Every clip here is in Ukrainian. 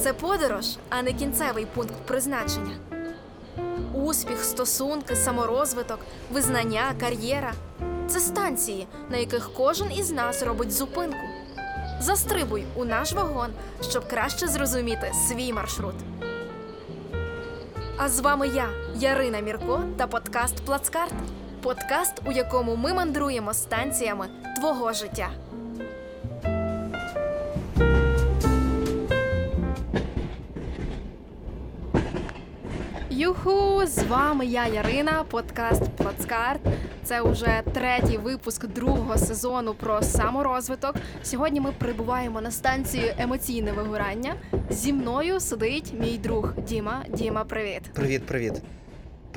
Це подорож, а не кінцевий пункт призначення. Успіх, стосунки, саморозвиток, визнання, кар'єра це станції, на яких кожен із нас робить зупинку. Застрибуй у наш вагон, щоб краще зрозуміти свій маршрут. А з вами я, Ярина Мірко, та подкаст Плацкарт. Подкаст, у якому ми мандруємо станціями твого життя. Юху! З вами я, Ярина, подкаст Плацкарт. Це вже третій випуск другого сезону про саморозвиток. Сьогодні ми прибуваємо на станцію емоційне вигорання. Зі мною сидить мій друг Діма. Діма, привіт. Привіт, привіт.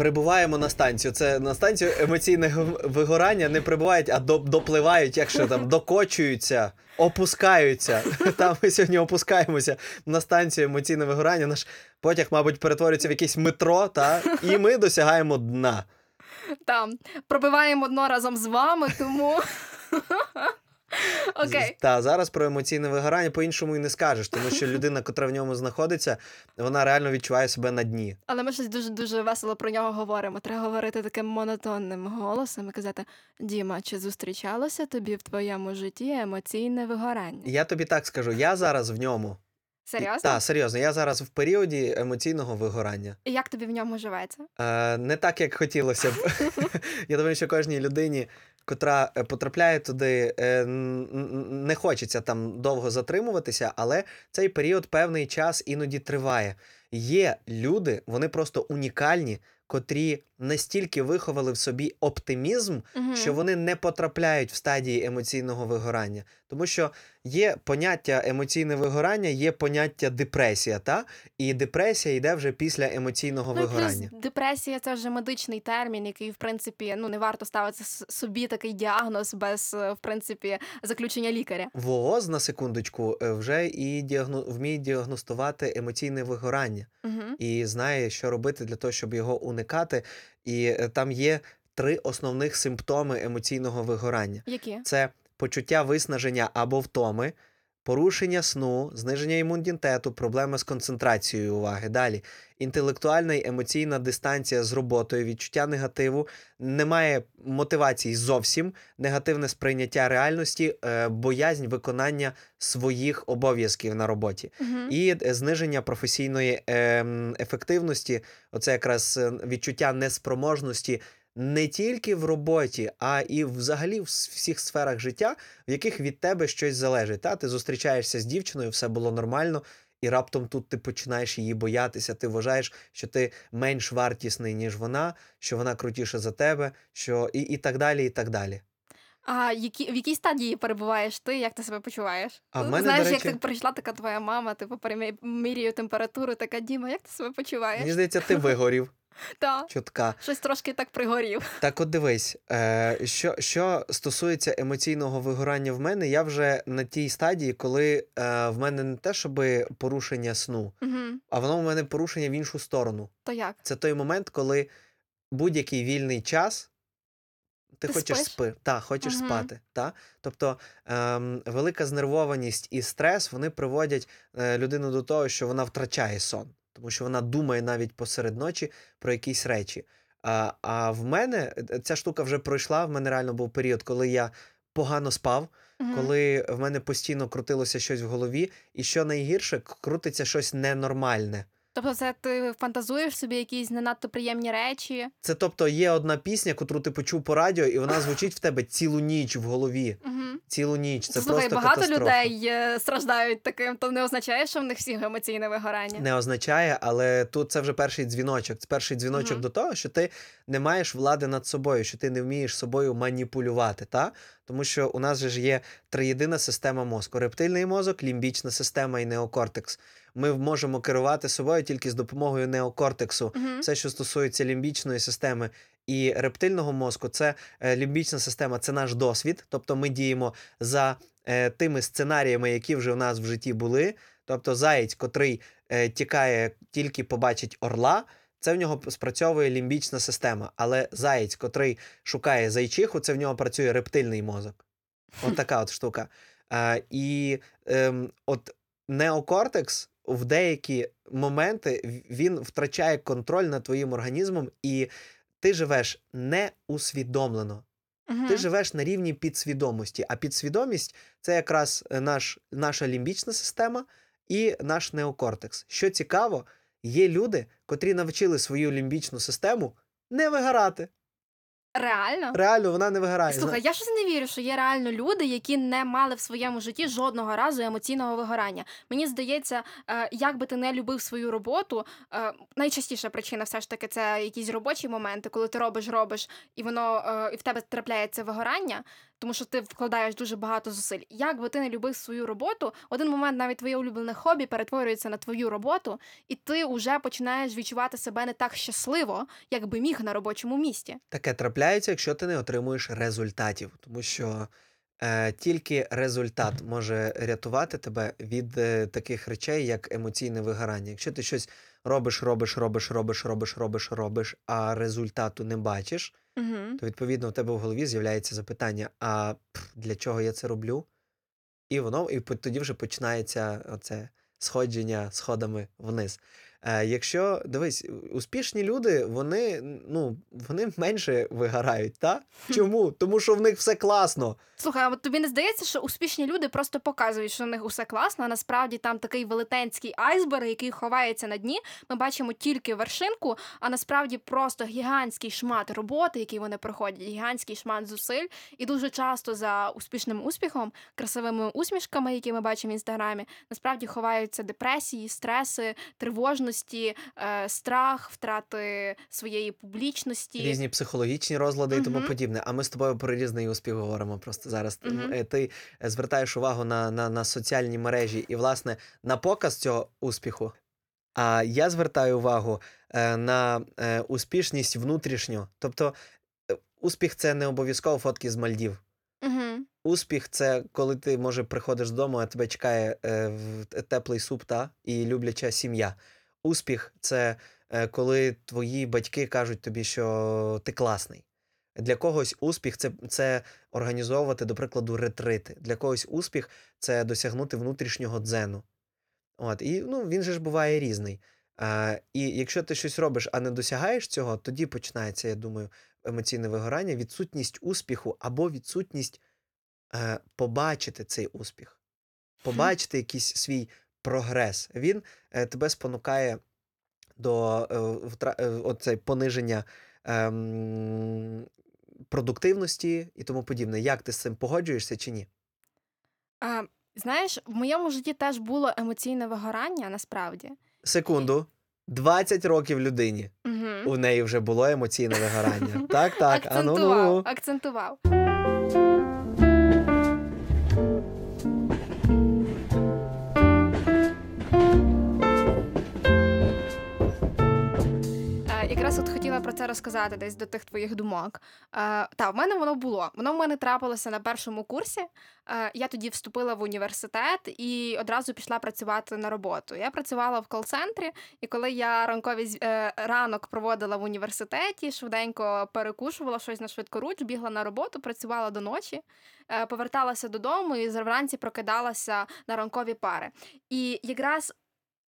Прибуваємо на станцію. Це на станцію емоційного вигорання не прибувають, а допливають, якщо там докочуються, опускаються. Там ми сьогодні опускаємося на станцію емоційне вигорання. Наш потяг, мабуть, перетворюється в якесь метро, та, і ми досягаємо дна. Там пробиваємо дно разом з вами, тому. Окей. Та зараз про емоційне вигорання по-іншому і не скажеш, тому що людина, котра в ньому знаходиться, вона реально відчуває себе на дні. Але ми щось дуже дуже весело про нього говоримо. Треба говорити таким монотонним голосом і казати: Діма, чи зустрічалося тобі в твоєму житті емоційне вигорання? Я тобі так скажу, я зараз в ньому. Серйозно? Так, серйозно, я зараз в періоді емоційного вигорання. І як тобі в ньому живеться? Е, не так, як хотілося б. Я думаю, що кожній людині, котра е, потрапляє туди, е, не хочеться там довго затримуватися, але цей період певний час іноді триває. Є люди, вони просто унікальні, котрі настільки виховали в собі оптимізм, Мгм. що вони не потрапляють в стадії емоційного вигорання. Тому що є поняття емоційне вигорання, є поняття депресія, та? і депресія йде вже після емоційного Ну, і плюс вигорання. депресія це вже медичний термін, який, в принципі, ну не варто ставити собі такий діагноз без, е, в принципі, заключення лікаря. ВООЗ, на секундочку, е, вже і діагно... вміє діагностувати емоційне вигорання Угу. і знає, що робити для того, щоб його уникати. І е, там є три основних симптоми емоційного вигорання: Які? це почуття виснаження або втоми, порушення сну, зниження імунітету, проблеми з концентрацією уваги. Далі інтелектуальна і емоційна дистанція з роботою, відчуття негативу, немає мотивації зовсім, негативне сприйняття реальності, е, боязнь виконання своїх обов'язків на роботі. Угу. І е, зниження професійної ем, ефективності, оце якраз е, відчуття неспроможності не тільки в роботі, а і взагалі в всіх сферах життя, в яких від тебе щось залежить. Та? Ти зустрічаєшся з дівчиною, все було нормально, і раптом тут ти починаєш її боятися. Ти вважаєш, що ти менш вартісний, ніж вона, що вона крутіша за тебе, що і, і так далі, і так далі. А які в якій стадії перебуваєш ти? Як ти себе почуваєш? А в мене, Знаєш, до речі- як ти прийшла така твоя мама, типу перемірює температуру, така Діма, як ти себе почуваєш? Мені здається, ти вигорів Та чутка. щось трошки так пригорів. Так, от дивись, е, що, що стосується емоційного вигорання в мене, я вже на тій стадії, коли е, в мене не те, щоб порушення сну, Угу. а воно в мене порушення в іншу сторону. То як? Це той момент, коли будь-який вільний час. Ти, Ти хочеш спиш? спи, та, хочеш Мгм. спати. Та? Тобто ем, велика знервованість і стрес вони приводять е, людину до того, що вона втрачає сон, тому що вона думає навіть посеред ночі про якісь речі. А, а в мене е, ця штука вже пройшла. В мене реально був період, коли я погано спав, Мгм. коли в мене постійно крутилося щось в голові, і що найгірше, крутиться щось ненормальне. Тобто, це ти фантазуєш собі якісь не надто приємні речі. Це тобто є одна пісня, котру ти почув по радіо, і вона звучить в тебе цілу ніч в голові. Угу. Цілу ніч. Це Слухай, просто багато катастрофа. людей е, страждають таким, то не означає, що в них всіх емоційне вигорання. Не означає, але тут це вже перший дзвіночок. Це перший дзвіночок до того, що ти не маєш влади над собою, що ти не вмієш собою маніпулювати. Та? Тому що у нас же ж є триєдина система мозку: рептильний мозок, лімбічна система і неокортекс. Ми можемо керувати собою тільки з допомогою неокортексу. Мгм. Все, що стосується лімбічної системи і рептильного мозку, це е, лімбічна система, це наш досвід. Тобто ми діємо за е, тими сценаріями, які вже у нас в житті були. Тобто, заєць, котрий е, тікає, тільки побачить орла. Це в нього спрацьовує лімбічна система. Але заєць, котрий шукає зайчиху, це в нього працює рептильний мозок. От така от штука. Е, і ем, от неокортекс в деякі моменти він втрачає контроль над твоїм організмом, і ти живеш неусвідомлено. Мгм. Ти живеш на рівні підсвідомості. А підсвідомість це якраз наш, наша лімбічна система і наш неокортекс. Що цікаво, є люди, котрі навчили свою лімбічну систему не вигорати. Реально? Реально, вона не вигорає. Слухай, я щось не вірю, що є реально люди, які не мали в своєму житті жодного разу емоційного вигорання. Мені здається, е, як би ти не любив свою роботу, е, найчастіша причина все ж таки це якісь робочі моменти, коли ти робиш, робиш, і воно е, і в тебе трапляється вигорання, тому що ти вкладаєш дуже багато зусиль. Як би ти не любив свою роботу, один момент навіть твоє улюблене хобі перетворюється на твою роботу, і ти вже починаєш відчувати себе не так щасливо, як би міг на робочому місці. Таке трапляється, якщо ти не отримуєш результатів, тому що е, тільки результат може рятувати тебе від е, таких речей, як емоційне вигорання. Якщо ти щось робиш, робиш, робиш, робиш, робиш, робиш, робиш, а результату не бачиш, Угу. то відповідно у тебе в голові з'являється запитання: а для чого я це роблю? І воно, і тоді вже починається оце сходження сходами вниз. Е, якщо дивись, успішні люди, вони, ну, вони менше вигорають, та? Чому? Тому що в них все класно. Слухай, а от тобі не здається, що успішні люди просто показують, що в них усе класно, а насправді там такий велетенський айсберг, який ховається на дні. Ми бачимо тільки вершинку, а насправді просто гігантський шмат роботи, який вони проходять, гігантський шмат зусиль. І дуже часто за успішним успіхом, красивими усмішками, які ми бачимо в інстаграмі, насправді ховаються депресії, стреси, тривожності, е, страх, втрати своєї публічності. Різні психологічні розлади і тому подібне. А ми з тобою про різний успіх говоримо просто зараз. Е, Ти е, звертаєш увагу на, на, на соціальні мережі і, власне, на показ цього успіху. А я звертаю увагу е, на е, успішність внутрішню. Тобто, успіх це не обов'язково фотки з Мальдів. Угу. Успіх це коли ти, може, приходиш додому, а тебе чекає е, теплий суп та і любляча сім'я. Успіх це е, коли твої батьки кажуть тобі, що ти класний. Для когось успіх це, це організовувати, до прикладу, ретрити. Для когось успіх це досягнути внутрішнього дзену. От, і ну, він же ж буває різний. Е, і якщо ти щось робиш, а не досягаєш цього, тоді починається, я думаю, емоційне вигорання, відсутність успіху або відсутність е, побачити цей успіх, побачити якийсь свій прогрес. Він е, тебе спонукає до е, е, оцей пониження ем, продуктивності і тому подібне. Як ти з цим погоджуєшся чи ні? А, знаєш, в моєму житті теж було емоційне вигорання насправді. Секунду. 20 років людині. Угу. У неї вже було емоційне вигорання. Так, так. Ну, акцентував, ну. акцентував. Хотіла про це розказати десь до тих твоїх думок. Е, та, в мене воно було. Воно в мене трапилося на першому курсі. Е, я тоді вступила в університет і одразу пішла працювати на роботу. Я працювала в кол-центрі, і коли я ранкові е, ранок проводила в університеті, швиденько перекушувала щось на швидкоруч, бігла на роботу, працювала до ночі, е, поверталася додому і вранці прокидалася на ранкові пари. І якраз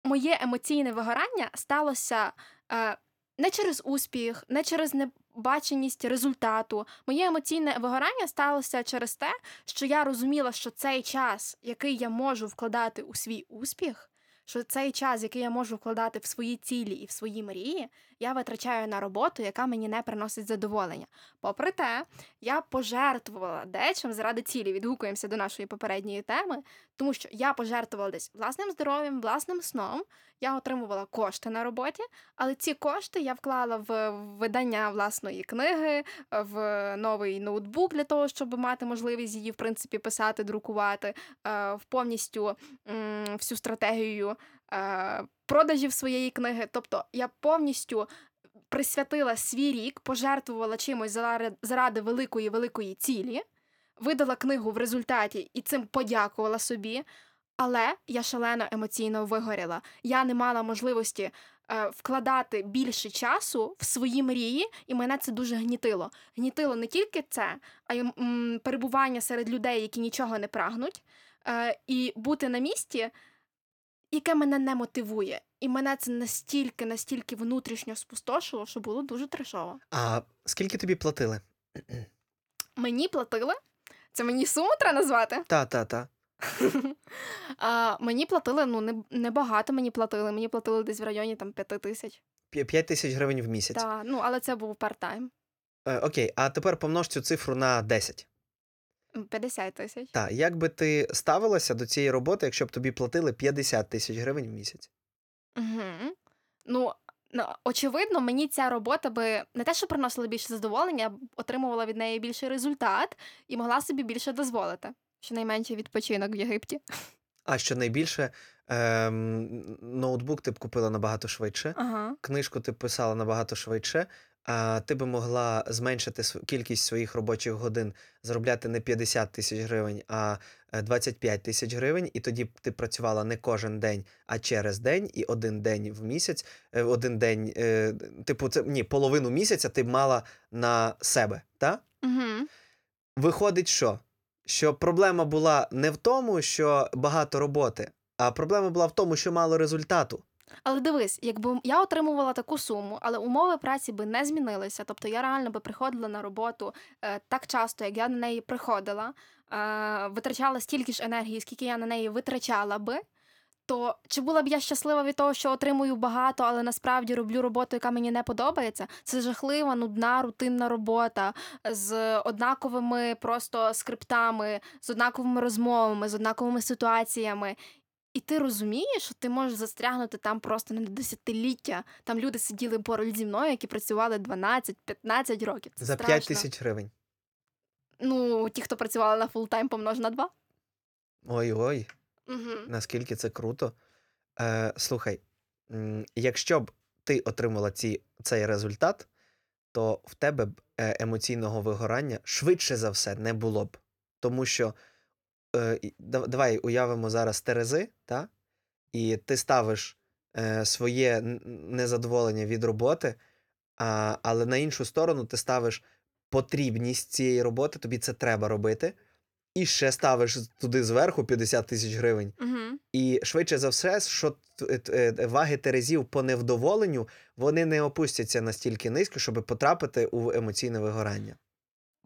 моє емоційне вигорання сталося. Е, не через успіх, не через небаченість результату. Моє емоційне вигорання сталося через те, що я розуміла, що цей час, який я можу вкладати у свій успіх, що цей час, який я можу вкладати в свої цілі і в свої мрії, я витрачаю на роботу, яка мені не приносить задоволення. Попри те, я пожертвувала дечим заради цілі. Відгукуємося до нашої попередньої теми, тому що я пожертвувала десь власним здоров'ям, власним сном. Я отримувала кошти на роботі, але ці кошти я вклала в видання власної книги, в новий ноутбук для того, щоб мати можливість її, в принципі, писати, друкувати, е, в повністю всю стратегію продажів своєї книги. Тобто я повністю присвятила свій рік, пожертвувала чимось заради великої великої цілі, видала книгу в результаті і цим подякувала собі. Але я шалено емоційно вигоріла. Я не мала можливості е, вкладати більше часу в свої мрії, і мене це дуже гнітило. Гнітило не тільки це, а й м, перебування серед людей, які нічого не прагнуть, е, і бути на місці. Яке мене не мотивує. І мене це настільки, настільки внутрішньо спустошило, що було дуже трешово. А скільки тобі платили? Мені платили. Це мені суму треба назвати. Та, та, та. А, мені платили, ну, не, небагато мені платили. Мені платили десь в районі там 5 тисяч. 5 тисяч гривень в місяць. Та, ну, але це був парт-тайм. Е, окей, а тепер помнож цю цифру на 10. М, 50 тисяч. Так, як би ти ставилася до цієї роботи, якщо б тобі платили 50 тисяч гривень в місяць? Угу. Ну, очевидно, мені ця робота би не те, що приносила більше задоволення, а отримувала від неї більший результат і могла собі більше дозволити. Щонайменше відпочинок в Єгипті. А що найбільше, ем, ноутбук ти б купила набагато швидше, Ага. книжку ти б писала набагато швидше, ти би могла зменшити кількість своїх робочих годин, заробляти не 50 тисяч гривень, а е, 25 тисяч гривень, і тоді б ти працювала не кожен день, а через день, і один день в місяць, е, один день, е, типу, це ні, половину місяця ти б мала на себе, так? Угу. Виходить, що? Що проблема була не в тому, що багато роботи, а проблема була в тому, що мало результату. Але дивись, якби я отримувала таку суму, але умови праці би не змінилися. Тобто я реально би приходила на роботу е, так часто, як я на неї приходила, е, витрачала стільки ж енергії, скільки я на неї витрачала би. То чи була б я щаслива від того, що отримую багато, але насправді роблю роботу, яка мені не подобається? Це жахлива, нудна, рутинна робота з однаковими просто скриптами, з однаковими розмовами, з однаковими ситуаціями. І ти розумієш, що ти можеш застрягнути там просто на десятиліття. Там люди сиділи поруч зі мною, які працювали 12-15 років. Це За страшно. 5 тисяч гривень. Ну, ті, хто працювали на full-time, помнож на два. Ой-ой, Угу. наскільки це круто. Е, слухай, якщо б ти отримала ці, цей результат, то в тебе б е, емоційного вигорання швидше за все не було б. Тому що е, давай уявимо зараз терези, та? і ти ставиш е, своє незадоволення від роботи, а, але на іншу сторону ти ставиш потрібність цієї роботи, тобі це треба робити, і ще ставиш туди зверху 50 тисяч гривень. Угу. І швидше за все, що е, ваги терезів по невдоволенню вони не опустяться настільки низько, щоб потрапити у емоційне вигорання.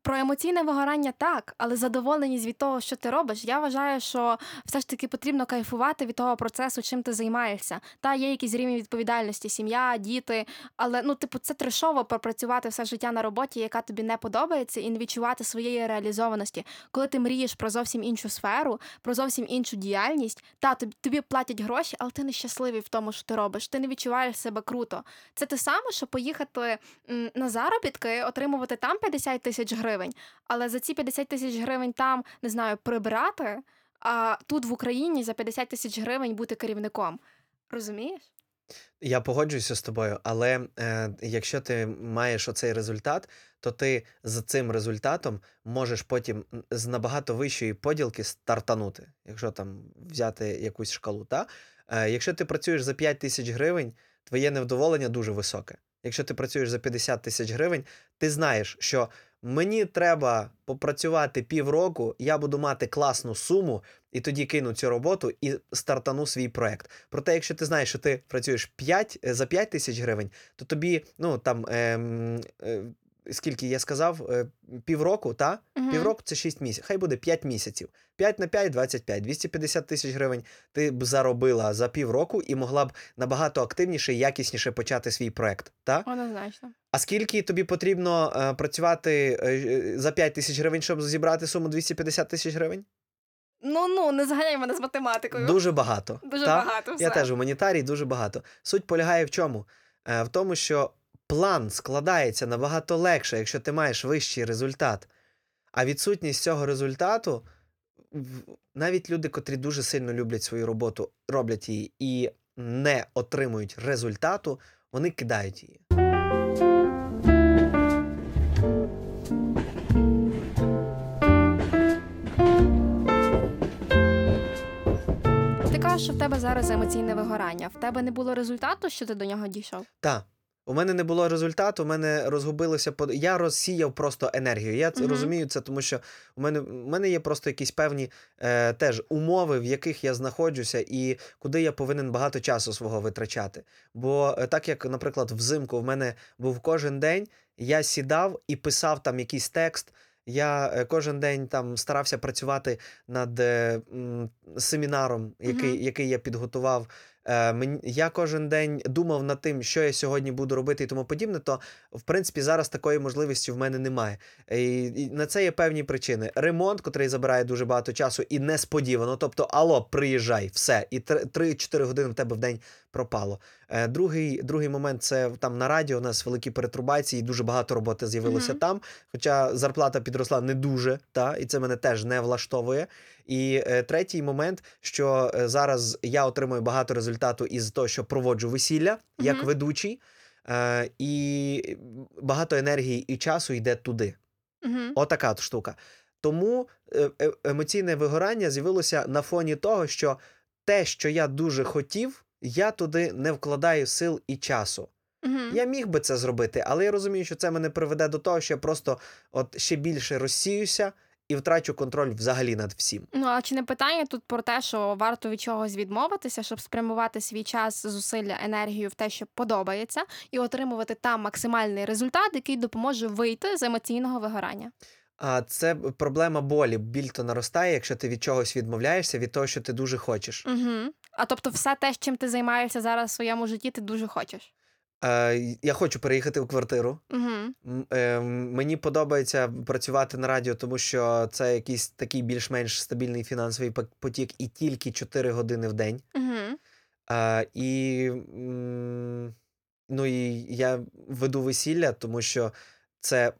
Про емоційне вигорання так, але задоволеність від того, що ти робиш, я вважаю, що все ж таки потрібно кайфувати від того процесу, чим ти займаєшся. Та є якийсь рівень відповідальності, сім'я, діти. Але ну, типу, це трешово пропрацювати все життя на роботі, яка тобі не подобається, і не відчувати своєї реалізованості. Коли ти мрієш про зовсім іншу сферу, про зовсім іншу діяльність, та тобі, тобі платять гроші, але ти не щасливий в тому, що ти робиш. Ти не відчуваєш себе круто. Це те саме, що поїхати на заробітки, отримувати там 50 тисяч гривень, але за ці 50 тисяч гривень там не знаю прибирати. А тут в Україні за 50 тисяч гривень бути керівником. Розумієш? Я погоджуюся з тобою, але е, якщо ти маєш оцей результат, то ти з цим результатом можеш потім з набагато вищої поділки стартанути, якщо там взяти якусь шкалу. Та? Е, якщо ти працюєш за 5 тисяч гривень, твоє невдоволення дуже високе. Якщо ти працюєш за 50 тисяч гривень, ти знаєш, що мені треба попрацювати півроку, я буду мати класну суму, і тоді кину цю роботу і стартану свій проект. Проте, якщо ти знаєш, що ти працюєш 5, е, за 5 тисяч гривень, то тобі, ну там ем, е, скільки я сказав, е, півроку, та? Мгм. Півроку це 6 місяців. Хай буде 5 місяців. 5 на 5 – 25. 250 тисяч гривень ти б заробила за півроку і могла б набагато активніше і якісніше почати свій проект. Та? Однозначно. А скільки тобі потрібно е, працювати е, е, за 5 тисяч гривень, щоб зібрати суму 250 тисяч гривень? Ну ну не заганяй мене з математикою. Дуже багато. Дуже та? багато. Все. Я теж гуманітарій дуже багато. Суть полягає в чому? Е, В тому, що план складається набагато легше, якщо ти маєш вищий результат. А відсутність цього результату, навіть люди, котрі дуже сильно люблять свою роботу, роблять її і не отримують результату, вони кидають її. Ти кажеш, що в тебе зараз емоційне вигорання. В тебе не було результату, що ти до нього дійшов. Та, У мене не було результату, у мене розгубилося я розсіяв просто енергію. Я Мгм. розумію це, тому що у мене, у мене є просто якісь певні е, теж умови, в яких я знаходжуся, і куди я повинен багато часу свого витрачати. Бо е, так як, наприклад, взимку в мене був кожен день, я сідав і писав там якийсь текст. Я е, кожен день там старався працювати над е, м, семінаром, який, Мгм. який я підготував. Е, я кожен день думав над тим, що я сьогодні буду робити і тому подібне, то в принципі зараз такої можливості в мене немає. І, і на це є певні причини. Ремонт, котрий забирає дуже багато часу, і несподівано. Тобто, алло, приїжджай, все, і 3-4 години в тебе в день пропало. Е, другий, другий момент це там на радіо. У нас великі перетрубації, дуже багато роботи з'явилося Мгм. там. Хоча зарплата підросла не дуже, та, і це мене теж не влаштовує. І е, третій момент, що е, зараз я отримую багато результату із того, що проводжу весілля як ведучий, е, і багато енергії і часу йде туди. Мгм. Отака от штука. Тому емоційне вигорання з'явилося на фоні того, що те, що я дуже хотів, я туди не вкладаю сил і часу. Мгм. Я міг би це зробити, але я розумію, що це мене приведе до того, що я просто от ще більше розсіюся і втрачу контроль взагалі над всім. Ну, а чи не питання тут про те, що варто від чогось відмовитися, щоб спрямувати свій час, зусилля, енергію в те, що подобається, і отримувати там максимальний результат, який допоможе вийти з емоційного вигорання? А це проблема болі. Біль то наростає, якщо ти від чогось відмовляєшся, від того, що ти дуже хочеш. Угу. А тобто, все те, чим ти займаєшся зараз в своєму житті, ти дуже хочеш. Е, я хочу переїхати в квартиру. Угу. Е, мені подобається працювати на радіо, тому що це якийсь такий більш-менш стабільний фінансовий пот- потік і тільки 4 години в день. Угу. Е, і, ну, і я веду весілля, тому що це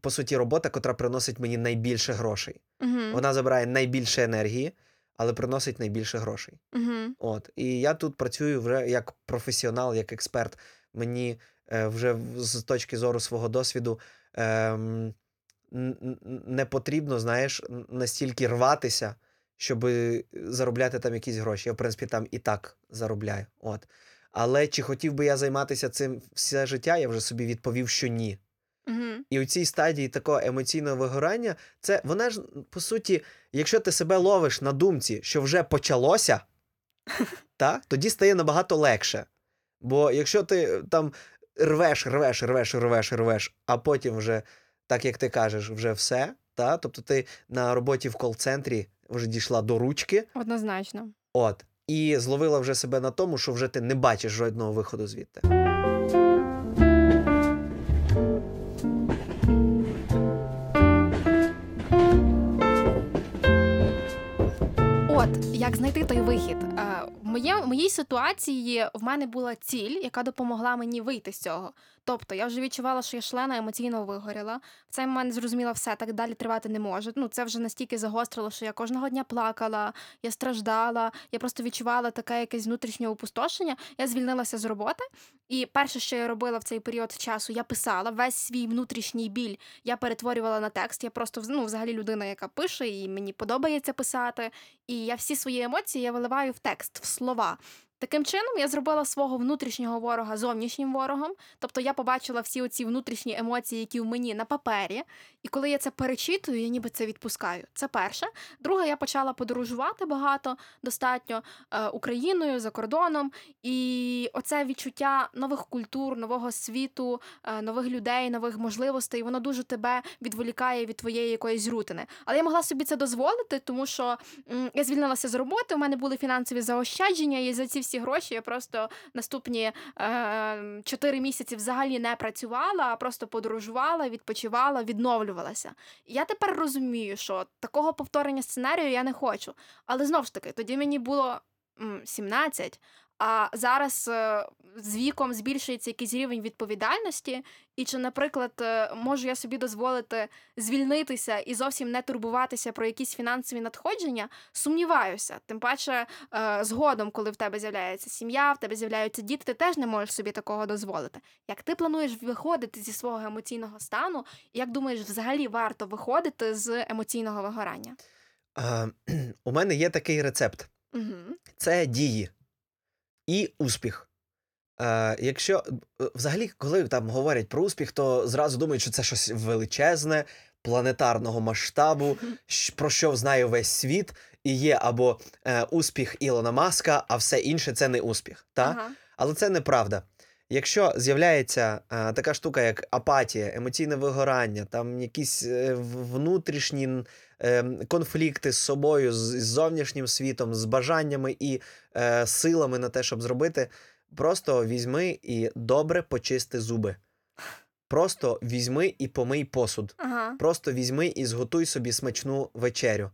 по суті робота, котра приносить мені найбільше грошей. Угу. Вона забирає найбільше енергії, але приносить найбільше грошей. Угу. От. І я тут працюю вже як професіонал, як експерт. Мені е, вже з точки зору свого досвіду н- не потрібно, знаєш, настільки рватися, щоб заробляти там якісь гроші. Я, в принципі, там і так заробляю. От. Але чи хотів би я займатися цим все життя, я вже собі відповів, що ні. Угу. І у цій стадії такого емоційного вигорання, це вона ж, по суті, якщо ти себе ловиш на думці, що вже почалося, та, тоді стає набагато легше. Бо якщо ти е, там рвеш, рвеш, рвеш, рвеш, рвеш, а потім вже, так як ти кажеш, вже все, та, тобто ти на роботі в кол-центрі вже дійшла до ручки, Однозначно. от, і зловила вже себе на тому, що вже ти не бачиш жодного виходу звідти. Як знайти той вихід. Моє, моїй ситуації в мене була ціль, яка допомогла мені вийти з цього. Тобто я вже відчувала, що я члена емоційно вигоріла. В цей момент зрозуміла, все так далі тривати не може. Ну це вже настільки загострило, що я кожного дня плакала, я страждала, я просто відчувала таке якесь внутрішнє опустошення. Я звільнилася з роботи, і перше, що я робила в цей період часу, я писала весь свій внутрішній біль. Я перетворювала на текст. Я просто ну, взагалі людина, яка пише, і мені подобається писати. І я всі свої емоції я виливаю в текст, в слова. Таким чином я зробила свого внутрішнього ворога зовнішнім ворогом. Тобто я побачила всі оці внутрішні емоції, які в мені на папері. І коли я це перечитую, я ніби це відпускаю. Це перше. Друге, я почала подорожувати багато, достатньо е, Україною за кордоном. І оце відчуття нових культур, нового світу, е, нових людей, нових можливостей, воно дуже тебе відволікає від твоєї якоїсь рутини. Але я могла собі це дозволити, тому що м, я звільнилася з роботи, у мене були фінансові заощадження, і за ці всі гроші я просто наступні е, 4 місяці взагалі не працювала, а просто подорожувала, відпочивала, відновлювалася. Я тепер розумію, що такого повторення сценарію я не хочу. Але знову ж таки, тоді мені було 17, а зараз е, з віком збільшується якийсь рівень відповідальності, і чи, наприклад, е, можу я собі дозволити звільнитися і зовсім не турбуватися про якісь фінансові надходження, сумніваюся. Тим паче, е, згодом, коли в тебе з'являється сім'я, в тебе з'являються діти, ти теж не можеш собі такого дозволити. Як ти плануєш виходити зі свого емоційного стану, і як думаєш, взагалі варто виходити з емоційного вигорання? Е, у мене є такий рецепт. Угу. це дії і успіх. Е, якщо е, взагалі, коли там говорять про успіх, то зразу думають, що це щось величезне, планетарного масштабу, про що знає весь світ, і є або е, успіх Ілона Маска, а все інше це не успіх. Та? Ага. Але це неправда. Якщо з'являється е, така штука, як апатія, емоційне вигорання, там якісь е, внутрішні е, конфлікти з собою, з, з зовнішнім світом, з бажаннями і е, силами на те, щоб зробити, просто візьми і добре почисти зуби. Просто візьми і помий посуд. Ага. Просто візьми і зготуй собі смачну вечерю.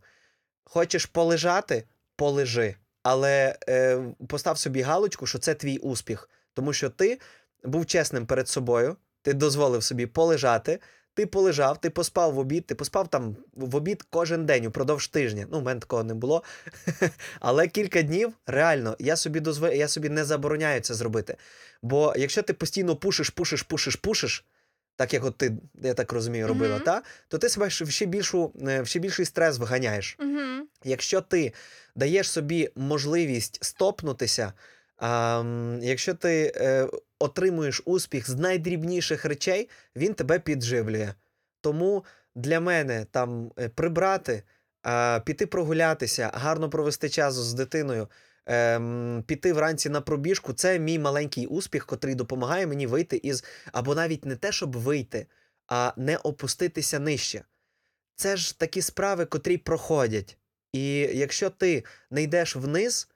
Хочеш полежати? Полежи. Але е, постав собі галочку, що це твій успіх. Тому що ти був чесним перед собою, ти дозволив собі полежати, ти полежав, ти поспав в обід, ти поспав там в обід кожен день упродовж тижня. Ну, в мене такого не було. Але кілька днів реально я собі дозв... я собі не забороняю це зробити. Бо якщо ти постійно пушиш, пушиш, пушиш, пушиш, так як от ти, я так розумію, робила, Мгм. та, то ти себе ще- в ще, більшу, е, в ще більший стрес вганяєш. Угу. Якщо ти даєш собі можливість стопнутися, а, якщо ти е, отримуєш успіх з найдрібніших речей, він тебе підживлює. Тому для мене там е, прибрати, а, піти прогулятися, гарно провести час з дитиною, ем, піти вранці на пробіжку це мій маленький успіх, котрий допомагає мені вийти із, або навіть не те, щоб вийти, а не опуститися нижче. Це ж такі справи, котрі проходять. І якщо ти не йдеш вниз,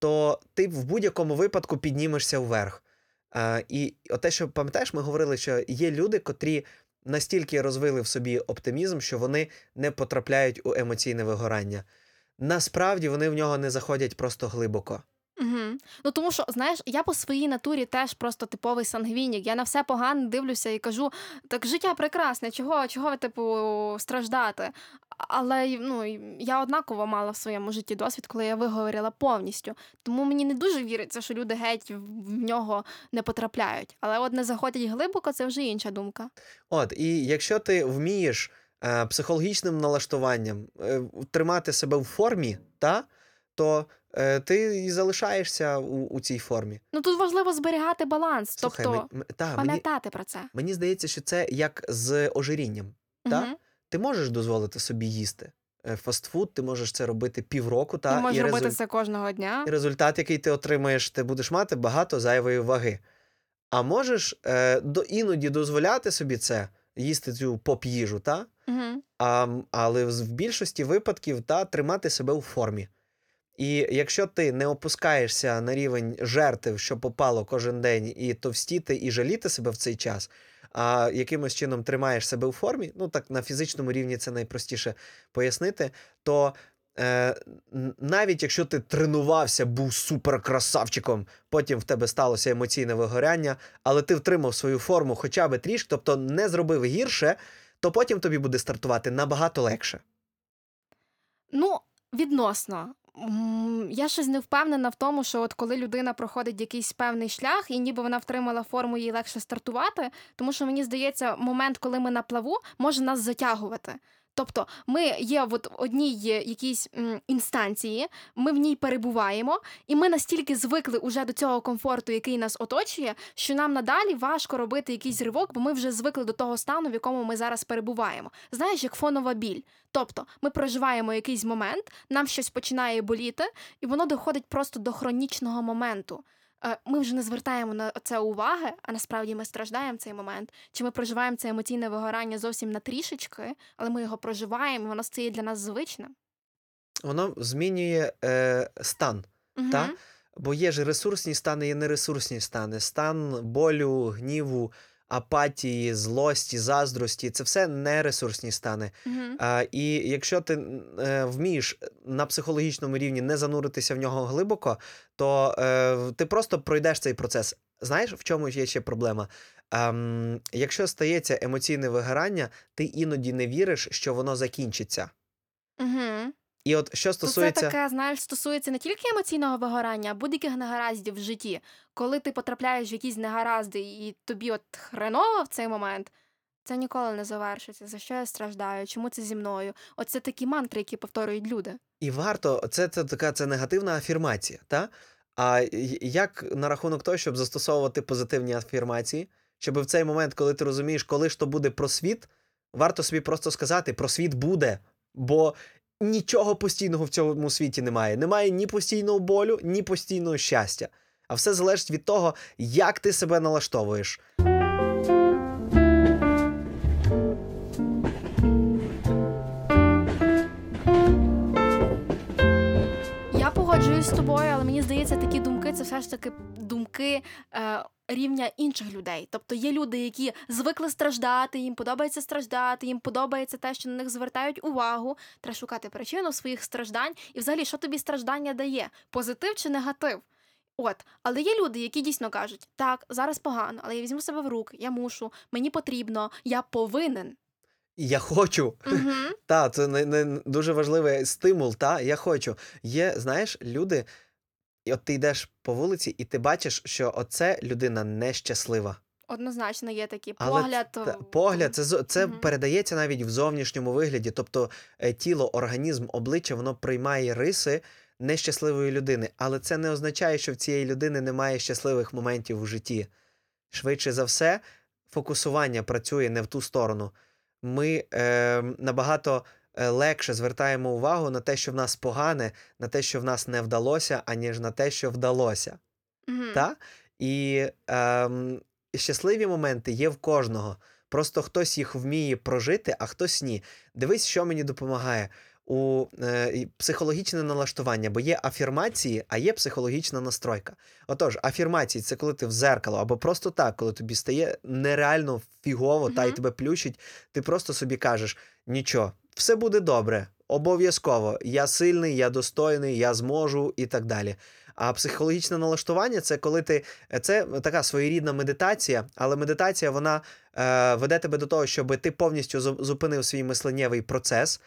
то ти в будь-якому випадку піднімешся вверх. А, і те, що пам'ятаєш, ми говорили, що є люди, котрі настільки розвили в собі оптимізм, що вони не потрапляють у емоційне вигорання. Насправді вони в нього не заходять просто глибоко. Угу. Ну тому що, знаєш, я по своїй натурі теж просто типовий сангвінік. Я на все погано дивлюся і кажу: так життя прекрасне, чого, чого ви, типу, страждати? Але ну, я однаково мала в своєму житті досвід, коли я виговорила повністю. Тому мені не дуже віриться, що люди геть в нього не потрапляють. Але от не заходять глибоко, це вже інша думка. От, і якщо ти вмієш е, психологічним налаштуванням е, тримати себе в формі, та, то е, ти і залишаєшся у, у цій формі. Ну тут важливо зберігати баланс, Слухай, тобто мен- м- та, мені, пам'ятати про це. мені здається, що це як з ожирінням. Та? Мгм. Ти можеш дозволити собі їсти е, фастфуд, ти можеш це робити півроку, та, Ти можеш і, робити резуль- це кожного дня. і результат, який ти отримаєш, ти будеш мати багато зайвої ваги. А можеш е, до, іноді дозволяти собі це, їсти цю поп-їжу, та? Угу. А, м, але з- в більшості випадків та тримати себе у формі. І якщо ти не опускаєшся на рівень жертв, що попало кожен день, і товстіти, і жаліти себе в цей час, а якимось чином тримаєш себе у формі, ну так на фізичному рівні це найпростіше пояснити, то е, навіть якщо ти тренувався, був суперкрасавчиком, потім в тебе сталося емоційне вигоряння, але ти втримав свою форму хоча б трішки, тобто не зробив гірше, то потім тобі буде стартувати набагато легше. Ну, відносно. Я щось не впевнена в тому, що от коли людина проходить якийсь певний шлях, і ніби вона втримала форму, їй легше стартувати, тому що мені здається, момент, коли ми на плаву, може нас затягувати. Тобто ми є в одній якійсь інстанції, ми в ній перебуваємо, і ми настільки звикли уже до цього комфорту, який нас оточує, що нам надалі важко робити якийсь ривок, бо ми вже звикли до того стану, в якому ми зараз перебуваємо. Знаєш, як фонова біль. Тобто ми проживаємо якийсь момент, нам щось починає боліти, і воно доходить просто до хронічного моменту. Е, Ми вже не звертаємо на це уваги, а насправді ми страждаємо цей момент. Чи ми проживаємо це емоційне вигорання зовсім на трішечки, але ми його проживаємо, і воно стає для нас звичним. Воно змінює е, стан. Угу. Та? Бо є ж ресурсні стани, є нересурсні стани. Стан болю, гніву, апатії, злості, заздрості це все нересурсні стани. Мгм. А, і якщо ти е, вмієш на психологічному рівні не зануритися в нього глибоко, то е, ти просто пройдеш цей процес. Знаєш, в чому є ще проблема? Ем, якщо стається емоційне вигорання, ти іноді не віриш, що воно закінчиться. Мгм. І от що То це стосується. таке, знаєш, стосується не тільки емоційного вигорання, а будь-яких негараздів в житті. Коли ти потрапляєш в якісь негаразди, і тобі от хреново в цей момент, це ніколи не завершиться. За що я страждаю? Чому це зі мною? Оце такі мантри, які повторюють люди. І варто, це, це така це негативна афірмація, та? А як на рахунок того, щоб застосовувати позитивні афірмації, щоб в цей момент, коли ти розумієш, коли ж то буде просвіт, варто собі просто сказати: просвіт буде, бо нічого постійного в цьому світі немає. Немає ні постійного болю, ні постійного щастя. А все залежить від того, як ти себе налаштовуєш. Погоджуюсь з тобою, але мені здається, такі думки це все ж таки думки е, рівня інших людей. Тобто є люди, які звикли страждати, їм подобається страждати, їм подобається те, що на них звертають увагу. Треба шукати причину своїх страждань. І взагалі, що тобі страждання дає? Позитив чи негатив? От, але є люди, які дійсно кажуть: так, зараз погано, але я візьму себе в руки, я мушу, мені потрібно, я повинен. Я хочу. Угу. Та, це не, не дуже важливий стимул. Та я хочу. Є, знаєш, люди, і от ти йдеш по вулиці, і ти бачиш, що оце людина нещаслива. Однозначно є такий Але погляд. Та, погляд, це, це Мгм. передається навіть в зовнішньому вигляді. Тобто е, тіло, організм, обличчя, воно приймає риси нещасливої людини. Але це не означає, що в цієї людини немає щасливих моментів у житті. Швидше за все, фокусування працює не в ту сторону. Ми е, набагато легше звертаємо увагу на те, що в нас погане, на те, що в нас не вдалося, аніж на те, що вдалося. Мгм. Та? І е, щасливі моменти є в кожного. Просто хтось їх вміє прожити, а хтось ні. Дивись, що мені допомагає. У е, психологічне налаштування, бо є афірмації, а є психологічна настройка. Отож, афірмації це коли ти в зеркало, або просто так, коли тобі стає нереально фігово, та й тебе плющить, ти просто собі кажеш: нічого, все буде добре, обов'язково. Я сильний, я достойний, я зможу і так далі. А психологічне налаштування це коли ти це така своєрідна медитація, але медитація вона е, веде тебе до того, щоб ти повністю зупинив свій мисленнєвий процес.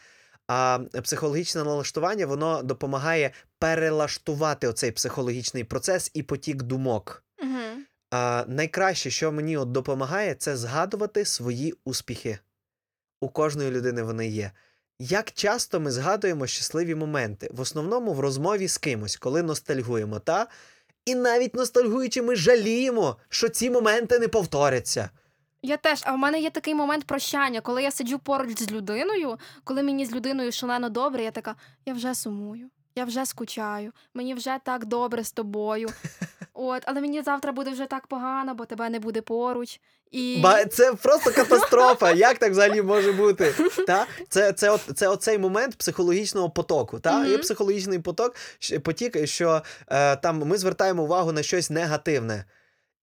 А психологічне налаштування воно допомагає перелаштувати оцей психологічний процес і потік думок. Мгм. А, найкраще, що мені от допомагає, це згадувати свої успіхи. У кожної людини вони є. Як часто ми згадуємо щасливі моменти? В основному в розмові з кимось, коли ностальгуємо, та? І навіть ностальгуючи, ми жаліємо, що ці моменти не повторяться. Я теж, а в мене є такий момент прощання, коли я сиджу поруч з людиною, коли мені з людиною шалено добре, я така, я вже сумую, я вже скучаю, мені вже так добре з тобою. От, але мені завтра буде вже так погано, бо тебе не буде поруч. І Ба це просто катастрофа. Як так взагалі може бути? Та? Це, це, от, це оцей момент психологічного потоку. Та? Мгм. Є психологічний поток, потік, що е, там ми звертаємо увагу на щось негативне.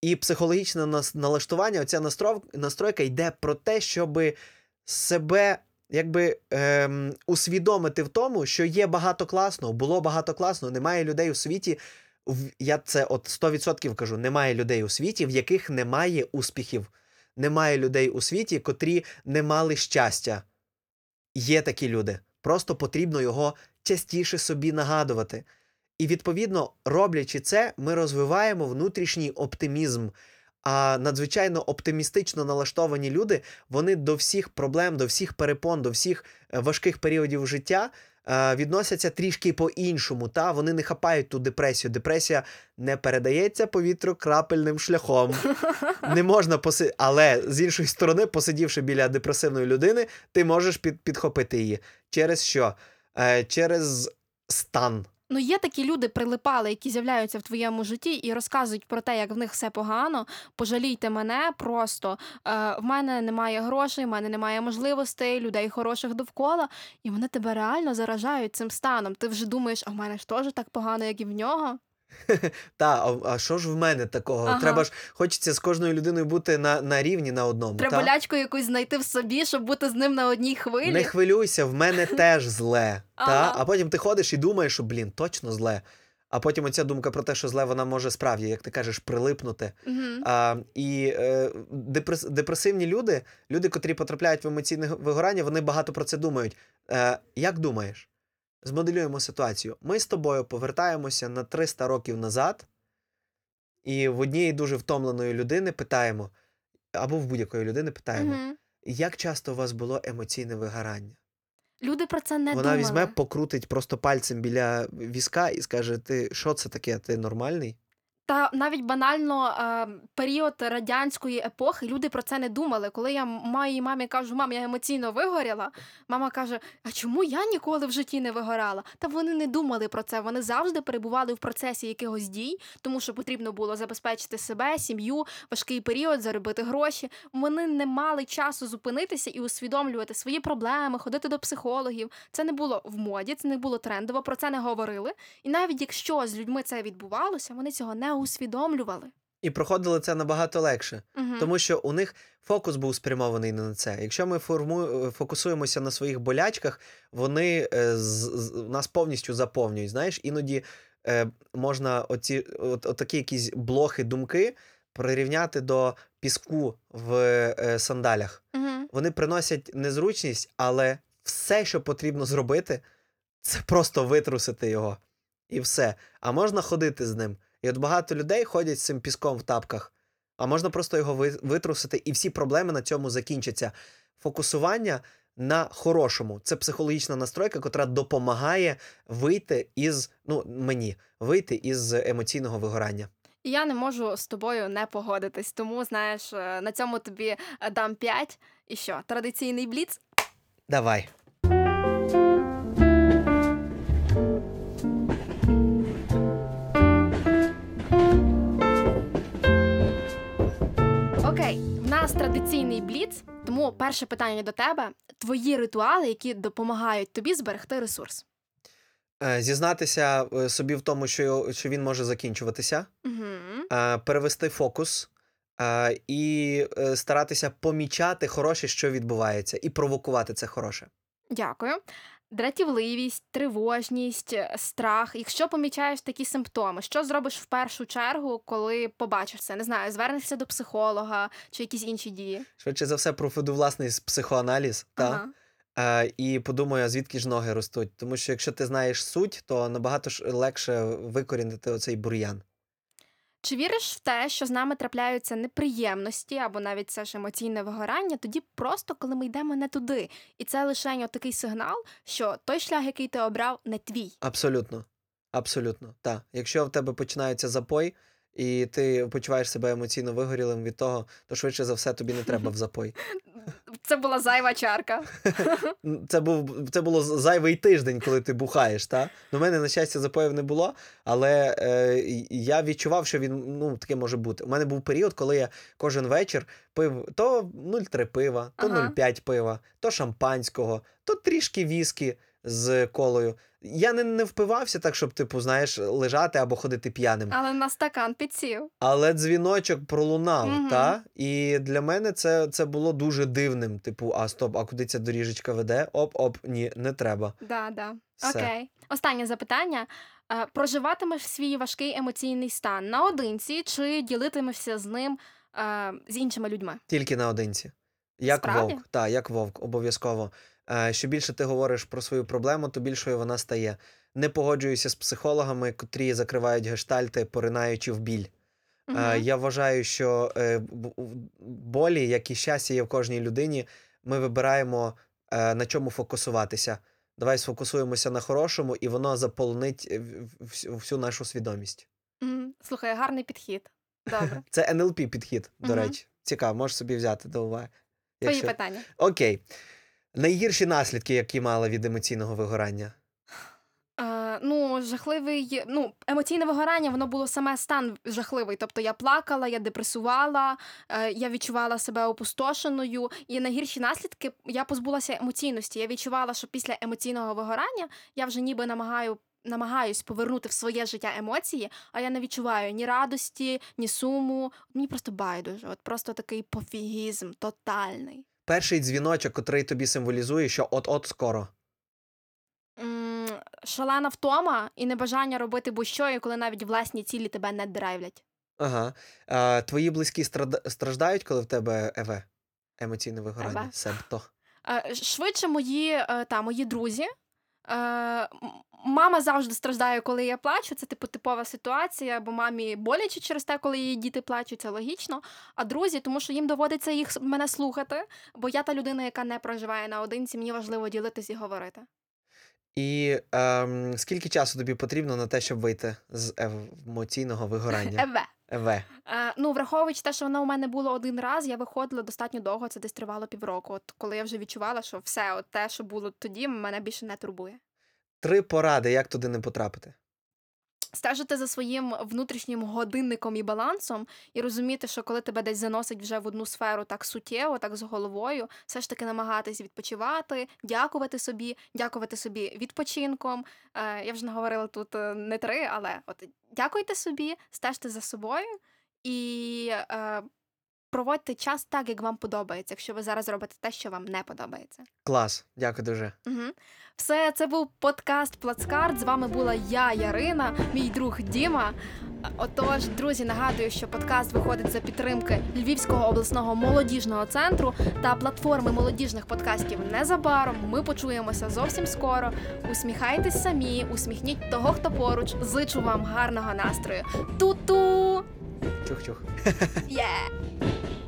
І психологічне налаштування, оця настройка йде про те, щоб себе якби ем, усвідомити в тому, що є багато класного, було багато класного, немає людей у світі. Я це от 100% кажу: немає людей у світі, в яких немає успіхів. Немає людей у світі, котрі не мали щастя. Є такі люди. Просто потрібно його частіше собі нагадувати. І відповідно, роблячи це, ми розвиваємо внутрішній оптимізм. А надзвичайно оптимістично налаштовані люди, вони до всіх проблем, до всіх перепон, до всіх е, важких періодів життя е, відносяться трішки по-іншому. Та вони не хапають ту депресію. Депресія не передається повітрю крапельним шляхом. Не можна поси... але з іншої сторони, посидівши біля депресивної людини, ти можеш під... підхопити її. Через що? Е, через стан. Ну, є такі люди, прилипали, які з'являються в твоєму житті і розказують про те, як в них все погано. Пожалійте мене просто. Е, в мене немає грошей, в мене немає можливостей, людей хороших довкола, і вони тебе реально заражають цим станом. Ти вже думаєш, а в мене ж теж так погано, як і в нього. Та, а, а що ж в мене такого? Ага. Треба ж хочеться з кожною людиною бути на, на рівні на одному. Треба та? лячку якусь знайти в собі, щоб бути з ним на одній хвилі. Не хвилюйся, в мене теж зле. та? А потім ти ходиш і думаєш, що блін, точно зле. А потім оця думка про те, що зле, вона може справді, як ти кажеш, прилипнути. Мгм. А, і е, депрес, депресивні люди, люди, котрі потрапляють в емоційне вигорання, вони багато про це думають. Е, як думаєш? Змоделюємо ситуацію. Ми з тобою повертаємося на 300 років назад, і в однієї дуже втомленої людини питаємо, або в будь-якої людини питаємо, угу. як часто у вас було емоційне вигорання? Люди про це не Вона думали. візьме, покрутить просто пальцем біля візка і скаже: Ти що це таке? Ти нормальний? Та навіть банально е, період радянської епохи люди про це не думали. Коли я моїй мамі кажу, мам, я емоційно вигоріла, мама каже: А чому я ніколи в житті не вигорала? Та вони не думали про це. Вони завжди перебували в процесі якихось дій, тому що потрібно було забезпечити себе, сім'ю, важкий період, заробити гроші. Вони не мали часу зупинитися і усвідомлювати свої проблеми, ходити до психологів. Це не було в моді, це не було трендово, про це не говорили. І навіть якщо з людьми це відбувалося, вони цього не усвідомлювали. І проходили це набагато легше. Угу. Тому що у них фокус був спрямований не на це. Якщо ми форму... фокусуємося на своїх болячках, вони е, з... з- нас повністю заповнюють. Знаєш, іноді е, можна оці от, от такі якісь блохи, думки прирівняти до піску в е, сандалях. Угу. Вони приносять незручність, але все, що потрібно зробити, це просто витрусити його. І все. А можна ходити з ним. І от багато людей ходять з цим піском в тапках, а можна просто його витрусити, і всі проблеми на цьому закінчаться. Фокусування на хорошому це психологічна настройка, котра допомагає вийти із ну мені вийти із емоційного вигорання. Я не можу з тобою не погодитись. Тому, знаєш, е, на цьому тобі е, дам 5. І що? Традиційний бліц? Давай. Нас традиційний бліц, тому перше питання до тебе: твої ритуали, які допомагають тобі зберегти ресурс. Е, Зізнатися е, собі в тому, що, що він може закінчуватися. Угу. перевести фокус і старатися помічати хороше, що відбувається, і провокувати це хороше. Дякую. Дратівливість, тривожність, е, страх. Якщо помічаєш такі симптоми, що зробиш в першу чергу, коли побачиш це? Не знаю, звернешся до психолога чи якісь інші дії. Швидше за все, проведу власний психоаналіз та, Ага. е, і подумаю, звідки ж ноги ростуть. Тому що якщо ти знаєш суть, то набагато ж легше викорінити оцей бур'ян. Чи віриш в те, що з нами трапляються неприємності або навіть це ж емоційне вигорання, тоді просто коли ми йдемо не туди, і це лише такий сигнал, що той шлях, який ти обрав, не твій. Абсолютно. Абсолютно. Так. Якщо в тебе починається запой, і ти почуваєш себе емоційно вигорілим від того, то швидше за все тобі не треба в запой. Це була зайва чарка. Це був це було зайвий тиждень, коли ти бухаєш. Та? Ну, в мене, на щастя, запоїв не було, але е, я відчував, що він ну, таке може бути. У мене був період, коли я кожен вечір пив то 0,3 пива, то Ага. 0,5 пива, то шампанського, то трішки віскі з колою. Я не, не впивався так, щоб, типу, знаєш, лежати або ходити п'яним. Але на стакан підсів. Але дзвіночок пролунав, Мгм. та? І для мене це, це було дуже дивним. Типу, а стоп, а куди ця доріжечка веде? Оп-оп, ні, не треба. Да, да. Все. Окей. Останнє запитання. Е, Проживатимеш свій важкий емоційний стан наодинці чи ділитимешся з ним е, з іншими людьми? Тільки наодинці. Як Справді? вовк. Так, як вовк, обов'язково. Е, Що більше ти говориш про свою проблему, то більшою вона стає. Не погоджуюся з психологами, котрі закривають гештальти, поринаючи в біль. Мгм. Я вважаю, що е, болі, як і щастя є в кожній людині, ми вибираємо на чому фокусуватися. Давай сфокусуємося на хорошому, і воно заполонить всю, нашу свідомість. Мгм. Слухай, гарний підхід. Добре. Це НЛП підхід, до Мгм. речі. Цікаво, можеш собі взяти до уваги. Твої питання. Окей. Найгірші наслідки, які мала від емоційного вигорання. Е, ну, жахливий, ну, емоційне вигорання, воно було саме стан жахливий. Тобто я плакала, я депресувала, е, я відчувала себе опустошеною. І найгірші наслідки я позбулася емоційності. Я відчувала, що після емоційного вигорання я вже ніби намагаю. Намагаюсь повернути в своє життя емоції, а я не відчуваю ні радості, ні суму. Мені просто байдуже. От просто такий пофігізм тотальний. Перший дзвіночок, котрий тобі символізує, що от-от скоро. Шалена втома і небажання робити будь-що, і коли навіть власні цілі тебе не драйвлять. Ага. А, твої близькі страда- страждають, коли в тебе ЕВ? Емоційне вигорання. Себто. Е, Швидше мої, е, та, мої друзі. Е, Мама завжди страждає, коли я плачу. Це типу типова ситуація, бо мамі боляче через те, коли її діти плачуть, це логічно. А друзі, тому що їм доводиться їх мене слухати, бо я та людина, яка не проживає наодинці, мені важливо ділитись і говорити. І ем, скільки часу тобі потрібно на те, щоб вийти з емоційного вигорання? Еве. ЕВ. Е, ну, враховуючи те, що воно у мене було один раз, я виходила достатньо довго, це десь тривало півроку. От коли я вже відчувала, що все, от те, що було тоді, мене більше не турбує. Три поради, як туди не потрапити. Стежити за своїм внутрішнім годинником і балансом, і розуміти, що коли тебе десь заносить вже в одну сферу так суттєво, так з головою, все ж таки намагатись відпочивати, дякувати собі, дякувати собі відпочинком. Е, я вже не говорила тут е, не три, але от дякуйте собі, стежте за собою і е, проводьте час так, як вам подобається, якщо ви зараз робите те, що вам не подобається. Клас, дякую дуже. Угу. Все, це був подкаст Плацкарт. З вами була я, Ярина, мій друг Діма. Отож, друзі, нагадую, що подкаст виходить за підтримки Львівського обласного молодіжного центру та платформи молодіжних подкастів незабаром. Ми почуємося зовсім скоро. Усміхайтесь самі, усміхніть того, хто поруч. Зичу вам гарного настрою. Ту-ту! Чух-чух. Є!